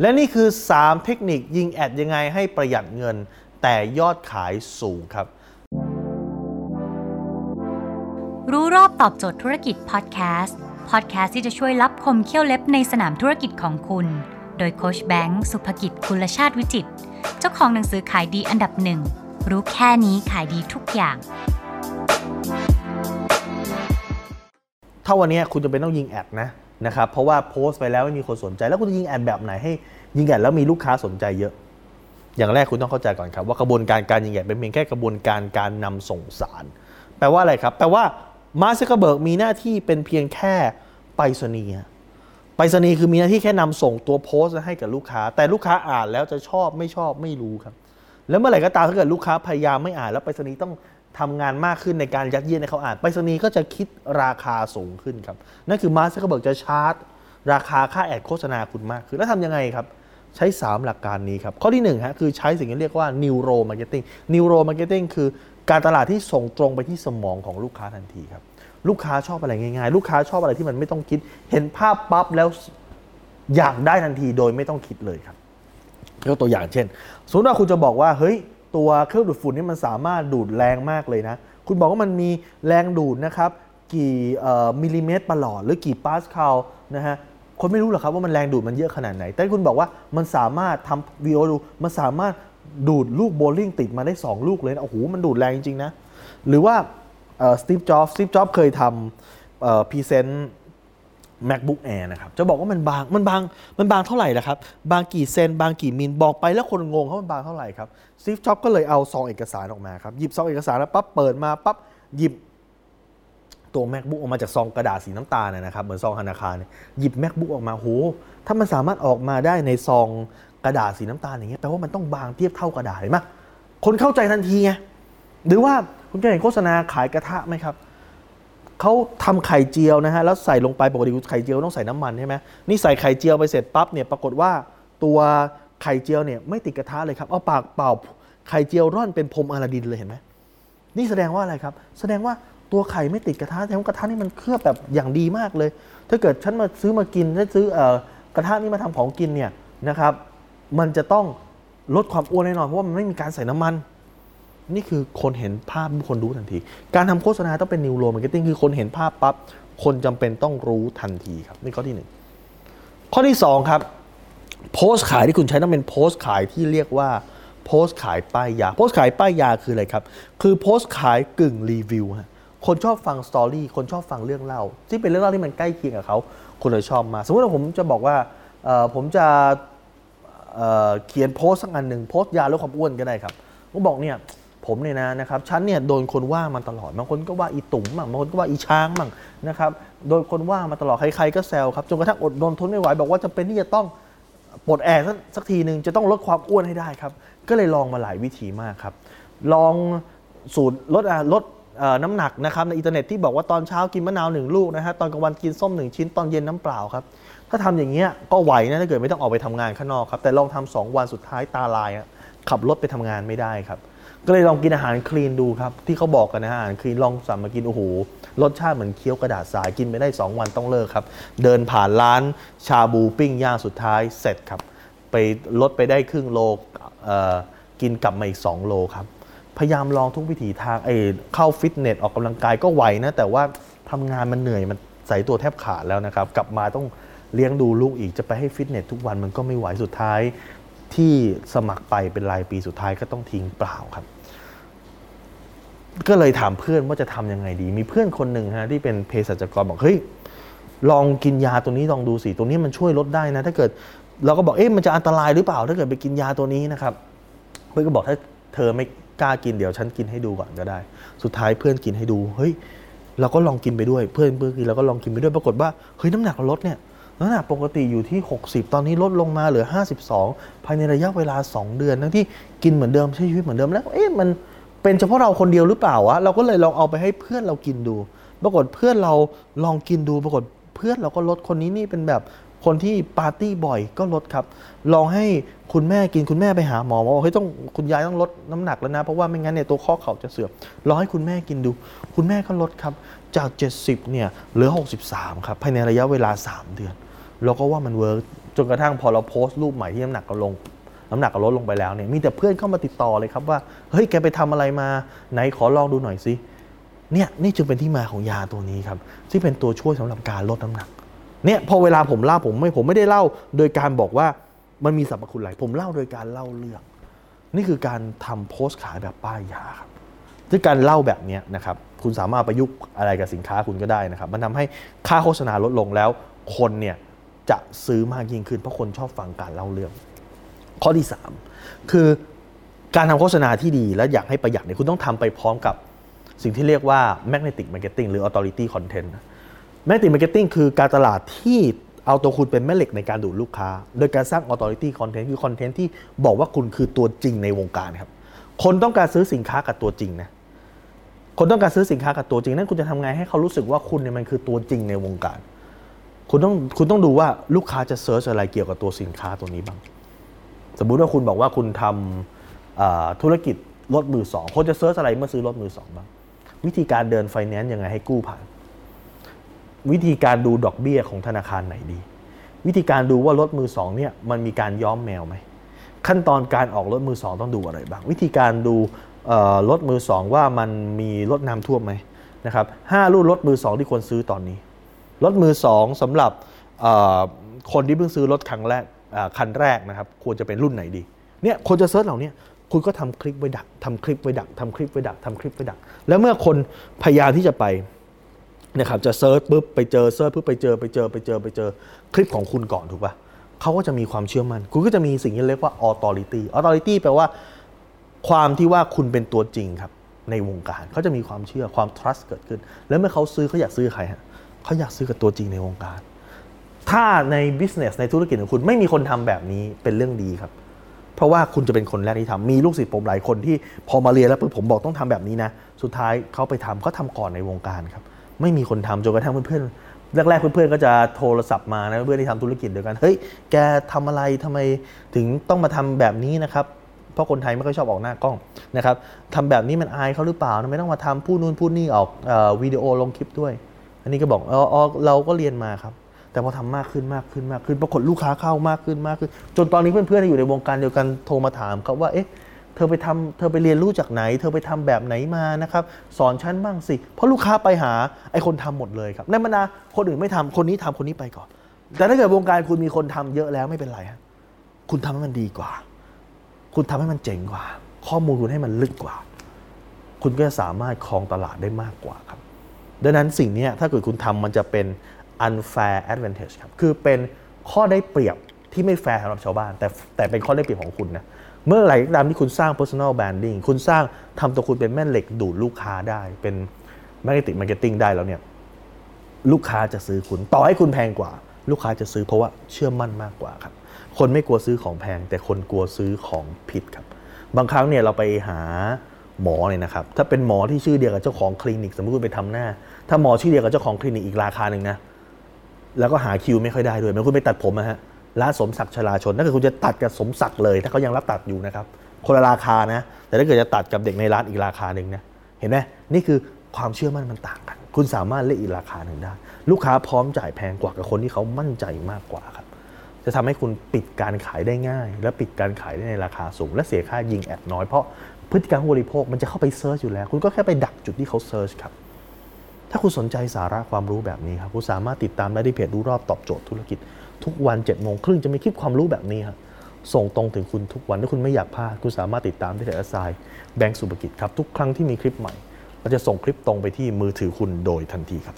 และนี่คือ 3 เทคนิคยิงแอดยังไงให้ประหยัดเงิน แต่ยอดขายสูงครับ รู้รอบตอบโจทย์ธุรกิจพอดแคสต์พอดแคสต์ที่จะช่วยรับคมเขี้ยวเล็บในสนามธุรกิจของคุณ โดยโคชแบงค์สุภกิจคุลชาติวิจิต เจ้าของหนังสือขายดีอันดับหนึ่งรู้แค่นี้ขายดีทุกอย่าง ถ้าวันนี้คุณจะเป็นต้องยิงแอดนะ นะครับเพราะว่าโพสต์ไปแล้วไม่มีคนสนใจ แล้วคุณจะยิงแอดแบบไหนให้ยิงแอดแล้วมีลูกค้าสนใจเยอะ อย่างแรกคุณต้องเข้าใจก่อนครับว่ากระบวนการการยิงแอดเป็นเพียงแค่กระบวนการการนำส่งสาร แปลว่าอะไรครับ แปลว่ามาร์คเบิร์กมีหน้าที่เป็นเพียงแค่ไปรษณีย์ไปรษณีย์คือมีหน้าที่แค่นำส่งตัวโพสต์ให้กับลูกค้า แต่ลูกค้าอ่านแล้วจะชอบไม่ชอบไม่รู้ครับ แล้วเมื่อไหร่ก็ตามถ้าเกิดลูกค้าพยายามไม่อ่านแล้วไปรษณีย์ต้อง ทำงานมากขึ้นในการยัดเยียดให้เขาอ่านไปรษณีย์ก็จะคิดราคาสูงขึ้นครับ นั่นคือมาร์คเบิร์กจะชาร์จ ราคาค่าแอดโฆษณาคุณมากขึ้นแล้วทำยังไงครับ ใช้ 3 หลักการนี้ครับ ข้อที่1ฮะคือใช้สิ่งที่เรียกว่า neuro marketing neuro marketing คือการตลาดที่ส่งตรงไปที่สมองของลูกค้าทันทีครับลูกค้าชอบอะไรง่ายๆ ลูกค้าชอบอะไรที่มันไม่ต้องคิด เห็นภาพปั๊บแล้วอยากได้ทันทีโดยไม่ต้องคิดเลยครับยกตัวอย่างเช่นสมมติว่าคุณจะบอกว่าเฮ้ย ตัวเครื่องดูดฝุ่นนี่มันสามารถดูดแรงมากเลยนะ คุณบอกว่ามันมีแรงดูดนะครับ กี่มิลลิเมตรประหลอดหรือกี่ปาสคาลนะฮะคนไม่รู้หรอกครับว่ามันแรงดูดมันเยอะขนาดไหน แต่คุณบอกว่ามันสามารถทำวิดีโอดูมันสามารถดูดลูกโบลิ่งติดมาได้ 2 ลูกเลยนะโอ้โหมันดูดแรงจริงๆนะ หรือว่าสตีฟจ็อบสตีฟจ็อบเคยทำ present macbook air นะครับ จะบอกว่ามันบาง มันบาง มันบางเท่าไหร่ล่ะครับ บางกี่เซน บางกี่มิล บอกไปแล้วคนงงเขามันบางเท่าไหร่ครับสตีฟจ็อบส์ก็เลยเอาซองเอกสารออกมาครับ หยิบซองเอกสารแล้วปั๊บ เปิดมาปั๊บ หยิบตัว macbook ออกมาจากซองกระดาษสีน้ำตาลนะครับ เหมือนซองธนาคาร หยิบ macbook ออกมา โห ถ้ามันสามารถออกมาได้ในซองกระดาษสีน้ำตาลอย่างเงี้ย แปลว่ามันต้องบางเทียบเท่ากระดาษเห็นไหมคนเข้าใจทันทีไง หรือว่าคุณเคยเห็นโฆษณาขายกระทะไหมครับ เขาทำไข่เจียวนะฮะแล้วใส่ลงไปปกติไข่เจียวต้องใส่น้ำมันใช่ไหมนี่ใส่ไข่เจียวไปเสร็จปั๊บเนี่ยปรากฏว่าตัวไข่เจียวเนี่ยไม่ติดกระทะเลยครับเอาปากเป่าไข่เจียวร่อนเป็นพรมอลาดินเลยเห็นไหมนี่แสดงว่าอะไรครับ แสดงว่าตัวไข่ไม่ติดกระทะแต่กระทะนี่มันเคลือบแบบอย่างดีมากเลย ถ้าเกิดฉันมาซื้อมากินถ้าซื้อเอ่อกระทะนี่มาทำของกินเนี่ยนะครับ มันจะต้องลดความอ้วนแน่นอนเพราะว่ามันไม่มีการใส่น้ำมัน นี่คือคนเห็นภาพคนรู้ทันที การทำโฆษณาต้องเป็น neuro marketing คือคนเห็นภาพปั๊บคนจำเป็นต้องรู้ทันทีครับนี่ข้อที่หนึ่งข้อที่สองครับโพสต์ขายที่คุณใช้ต้องเป็นโพสต์ขายที่เรียกว่าโพสต์ขายป้ายยา โพสต์ขายป้ายยาคืออะไรครับ คือโพสต์ขายกึ่งรีวิวฮะคนชอบฟัง story คนชอบฟังเรื่องเล่า ที่เป็นเรื่องเล่าที่มันใกล้เคียงกับเขาคนเลยชอบมา สมมติว่าผมจะบอกว่าผมจะเขียนโพสต์สักอันหนึ่งโพสต์ยาลดความอ้วนก็ได้ครับผมบอกเนี่ย ผมเนี่ยนะนะครับฉันเนี่ยโดนคนว่ามาตลอดบางคนก็ว่าอีตุ่มบ้างบางคนก็ว่าอีช้างบ้างนะครับโดนคนว่ามาตลอดใครๆก็แซวครับจนกระทั่งอดทนทนไม่ไหวบอกว่าจะเป็นที่จะต้องปลดแอกสักทีหนึ่งจะต้องลดความอ้วนให้ได้ครับ ก็เลยลองมาหลายวิธีมากครับ ลองสูตรลดลดน้ำหนักนะครับในอินเทอร์เน็ตที่บอกว่าตอนเช้ากินมะนาวหนึ่งลูกนะฮะตอนกลางวันกินส้มหนึ่งชิ้นตอนเย็นน้ำเปล่าครับ ถ้าทำอย่างเงี้ยก็ไหวนะถ้าเกิดไม่ต้องออกไปทำงานข้างนอกครับแต่ลองทำสองวันสุดท้ายตาลายขับรถไปทำงานไม่ได้ครับ ก็เลยลองกินอาหารคลีนดูครับ ที่เขาบอกกันนะอาหารคลีนลองสั่งมากินโอ้โหรสชาติเหมือนเคี้ยวกระดาษสายกินไม่ได้ 2 วันต้องเลิกครับ เดินผ่านร้านชาบูปิ้งย่างสุดท้ายเสร็จครับ ไปลดไปได้ครึ่งโลกินกลับมาอีก 2 โลครับ พยายามลองทุกวิถีทางไอ้เข้าฟิตเนสออกกำลังกายก็ไหวนะ แต่ว่าทำงานมันเหนื่อยมันใส่ตัวแทบขาดแล้วนะครับ กลับมาต้องเลี้ยงดูลูกอีกจะไปให้ฟิตเนสทุกวันมันก็ไม่ไหวสุดท้าย ที่สมัครไปเป็นรายปีสุดท้ายก็ต้องทิ้งเปล่าครับ ก็เลยถามเพื่อนว่าจะทํำยังไงดี มีเพื่อนคนหนึ่งฮะที่เป็นเภสัชกรบอกเฮ้ยลองกินยาตัวนี้ลองดูสิตัวนี้มันช่วยลดได้นะ ถ้าเกิดเราก็บอกเอ๊ะมันจะอันตรายหรือเปล่า ถ้าเกิดไปกินยาตัวนี้นะครับ เพื่อนก็บอกถ้าเธอไม่กล้ากินเดี๋ยวฉันกินให้ดูก่อนก็ได้ สุดท้ายเพื่อนกินให้ดูเฮ้ยเราก็ลองกินไปด้วย เพื่อนเพื่อนกินเราก็ลองกินไปด้วยปรากฏว่าเฮ้ยน้ำหนักลดเนี่ย น้ำหนักปกติอยู่ที่ 60 ตอนนี้ลดลงมาเหลือ 52 ภายในระยะเวลา 2 เดือน ทั้งที่กินเหมือนเดิมใช้ชีวิตเหมือนเดิมแล้ว เอ๊ะมันเป็นเฉพาะเราคนเดียวหรือเปล่าวะ เราก็เลยลองเอาไปให้เพื่อนเรากินดู ปรากฏเพื่อนเราลองกินดู ปรากฏเพื่อนเราก็ลดคนนี้นี่เป็นแบบคนที่ปาร์ตี้บ่อยก็ลดครับ ลองให้คุณแม่กินคุณแม่ไปหาหมอบอกเฮ้ยต้องคุณยายต้องลดน้ำหนักแล้วนะ เพราะว่าไม่งั้นเนี่ยตัวข้อเข่าจะเสื่อมลองให้คุณแม่กินดู คุณแม่ก็ลดครับ จาก 70เนี่ยเหลือ 63 ครับภายในระยะเวลา 3 เดือน เราก็ว่ามัน work จนกระทั่งพอเราโพสต์รูปใหม่ที่น้ำหนักก็ลง น้ำหนักก็ลดลงไปแล้วเนี่ยมีแต่เพื่อนเข้ามาติดต่อเลยครับว่าเฮ้ยแกไปทำอะไรมาไหนขอลองดูหน่อยสิเนี่ยนี่จึงเป็นที่มาของยาตัวนี้ครับ ที่เป็นตัวช่วยสำหรับการลดน้ำหนักเนี่ยพอเวลาผมเล่าผมไม่ผมไม่ได้เล่า โดยการบอกว่ามันมีสรรพคุณอะไรผมเล่าโดยการเล่าเรื่อง นี่คือการทำโพสต์ขายแบบป้ายยาครับซึ่งการเล่าแบบนี้นะครับคุณสามารถประยุกต์อะไรกับสินค้าคุณก็ได้นะครับ มันทำให้ค่าโฆษณาลดลงแล้วคนเนี่ย จะซื้อมากยิ่งขึ้น เพราะคนชอบฟังการเล่าเรื่อง ข้อที่ 3 คือการทำโฆษณาที่ดีและอยากให้ประหยัดเนี่ยคุณต้องทำไปพร้อมกับสิ่งที่เรียกว่า magnetic marketing หรือ authority content magnetic marketing คือการตลาดที่เอาตัวคุณเป็นแม่เหล็กในการดูดลูกค้า โดยการสร้าง authority content คือคอนเทนต์ที่บอกว่าคุณคือตัวจริงในวงการครับ คนต้องการซื้อสินค้ากับตัวจริงนะคนต้องการซื้อสินค้ากับตัวจริงนั่นคุณจะทำไงให้เขารู้สึกว่าคุณเนี่ยมันคือตัวจริงในวงการ คุณต้องคุณต้องดูว่าลูกค้าจะเซิร์ชอะไรเกี่ยวกับตัวสินค้าตัวนี้บ้าง สมมุติว่าคุณบอกว่าคุณทำธุรกิจรถมือสองคนจะเซิร์ชอะไรเมื่อซื้อรถมือสองบ้างวิธีการเดินไฟแนนซ์ยังไงให้กู้ผ่าน วิธีการดูดอกเบี้ยของธนาคารไหนดี วิธีการดูว่ารถมือสองเนี่ยมันมีการย้อมแมวไหมขั้นตอนการออกรถมือสองต้องดูอะไรบ้าง วิธีการดูรถมือสองว่ามันมีรถน้ำท่วมไหมนะครับห้ารุ่นรถมือสองที่ควรซื้อตอนนี้ รถมือสองสำหรับคนที่เพิ่งซื้อรถครั้งแรกคันแรกนะครับควรจะเป็นรุ่นไหนดีเนี่ยคนจะ search เหล่านี้คุณก็ทำคลิปไว้ดักทำคลิปไว้ดักทำคลิปไว้ดักทำคลิปไว้ดัก แล้วเมื่อคนพยายามที่จะไปนะครับจะ search ปุ๊บไปเจอ search ปุ๊บไปเจอไปเจอไปเจอไปเจอคลิปของคุณก่อนถูกปะเขาก็จะมีความเชื่อมั่นคุณก็จะมีสิ่งที่เรียกว่า authority authority แปลว่า ความที่ว่าคุณเป็นตัวจริงครับในวงการเขาจะมีความเชื่อความ trust เกิดขึ้น แล้วเมื่อเขาซื้อเขาอยากซื้อใครฮะ เขาอยากซื้อกับตัวจริงในวงการ ถ้าใน business ในธุรกิจของคุณไม่มีคนทำแบบนี้เป็นเรื่องดีครับ เพราะว่าคุณจะเป็นคนแรกที่ทำมีลูกศิษย์ผมหลายคนที่พอมาเรียนแล้วผมบอกต้องทำแบบนี้นะ สุดท้ายเขาไปทำเขาทาก่อนในวงการครับ ไม่มีคนทำจนกระทั่งเพื่อนๆแรกๆเพื่อนๆก็จะโทรศัพท์มานะเพื่อนที่ทำธุรกิจเดียวกันเฮ้ยแกทำอะไรทำไมถึงต้องมาทำแบบนี้นะครับเพราะคนไทยไม่ค่อยชอบออกหน้ากล้องนะครับทำแบบนี้มันอายเขาหรือเปล่า ไม่ต้องมาทำพูดนู่นพูดนี่ออกวิดีโอลงคลิปด้วย อันนี้ก็บอกอ๋อเราก็เรียนมาครับ แต่พอทำมากขึ้นมากขึ้นมากขึ้น ปรากฏลูกค้าเข้ามากขึ้นมากขึ้น จนตอนนี้เพื่อนๆที่อยู่ในวงการเดียวกันโทรมาถามครับว่าเอ๊ะเธอไปทำเธอไปเรียนรู้จากไหน เธอไปทำแบบไหนมานะครับ สอนฉันบ้างสิ เพราะลูกค้าไปหาไอ้คนทำหมดเลยครับในบรรดาคนอื่นไม่ทำคนนี้ทำคนนี้ไปก่อน แต่ถ้าเกิดวงการคุณมีคนทำเยอะแล้วไม่เป็นไรฮะคุณทำให้มันดีกว่า คุณทำให้มันเจ๋งกว่า ข้อมูลคุณให้มันลึกกว่า คุณก็จะสามารถครองตลาดได้มากกว่าครับ ดังนั้นสิ่งนี้ถ้าเกิดคุณทำมันจะเป็น unfair advantage ครับ คือเป็นข้อได้เปรียบที่ไม่แฟร์สำหรับชาวบ้าน แต่แต่เป็นข้อได้เปรียบของคุณนะ เมื่อไหร่ก็ตามที่คุณสร้าง personal branding คุณสร้างทำตัวคุณเป็นแม่เหล็กดูดลูกค้าได้ เป็น magnetic marketing ได้แล้วเนี่ย ลูกค้าจะซื้อคุณ ต่อให้คุณแพงกว่า ลูกค้าจะซื้อเพราะว่าเชื่อมั่นมากกว่าครับ คนไม่กลัวซื้อของแพง แต่คนกลัวซื้อของผิดครับ บางครั้งเนี่ยเราไปหา หมอเนี่ยนะครับ ถ้าเป็นหมอที่ชื่อเดียวกับเจ้าของคลินิก สมมติคุณไปทำหน้า ถ้าหมอชื่อเดียวกับเจ้าของคลินิกอีกราคาหนึ่งนะ แล้วก็หาคิวไม่ค่อยได้ด้วยมือนคุณไปตัดผมนะฮะร้านสมศักดิ์ชลาชนถ้าเกิดคุณจะตัดกับสมศักดิ์เลย ถ้าเขายังรับตัดอยู่นะครับ คนละราคานะ แต่ถ้าเกิดจะตัดกับเด็กในร้านอีกราคาหนึ่งนะ เห็นไหมนี่คือความเชื่อมั่นมันต่างกัน คุณสามารถเลือกอีกราคาหนึ่งได้ ลูกค้าพร้อมจ่ายแพงกว่ากับคนที่เขามั่นใจมากกว่าครับ จะทำให้คุณปิดการขายได้ง่าย และปิดการขายได้ในราคาสูง และเสียค่ายิงแอดน้อยเพราะ พฤติกรรมผู้บริโภคมันจะเข้าไป search อยู่แล้ว คุณก็แค่ไปดักจุดที่เขา search ครับ ถ้าคุณสนใจสาระความรู้แบบนี้ครับ คุณสามารถติดตามได้ที่เพจรู้รอบตอบโจทย์ธุรกิจ ทุกวันเจ็ดโมงครึ่งจะมีคลิปความรู้แบบนี้ครับส่งตรงถึงคุณทุกวันถ้าคุณไม่อยากพลาดคุณสามารถติดตามได้ที่แอสไซแบงก์สุภกิจครับทุกครั้งที่มีคลิปใหม่เราจะส่งคลิปตรงไปที่มือถือคุณโดยทันทีครับ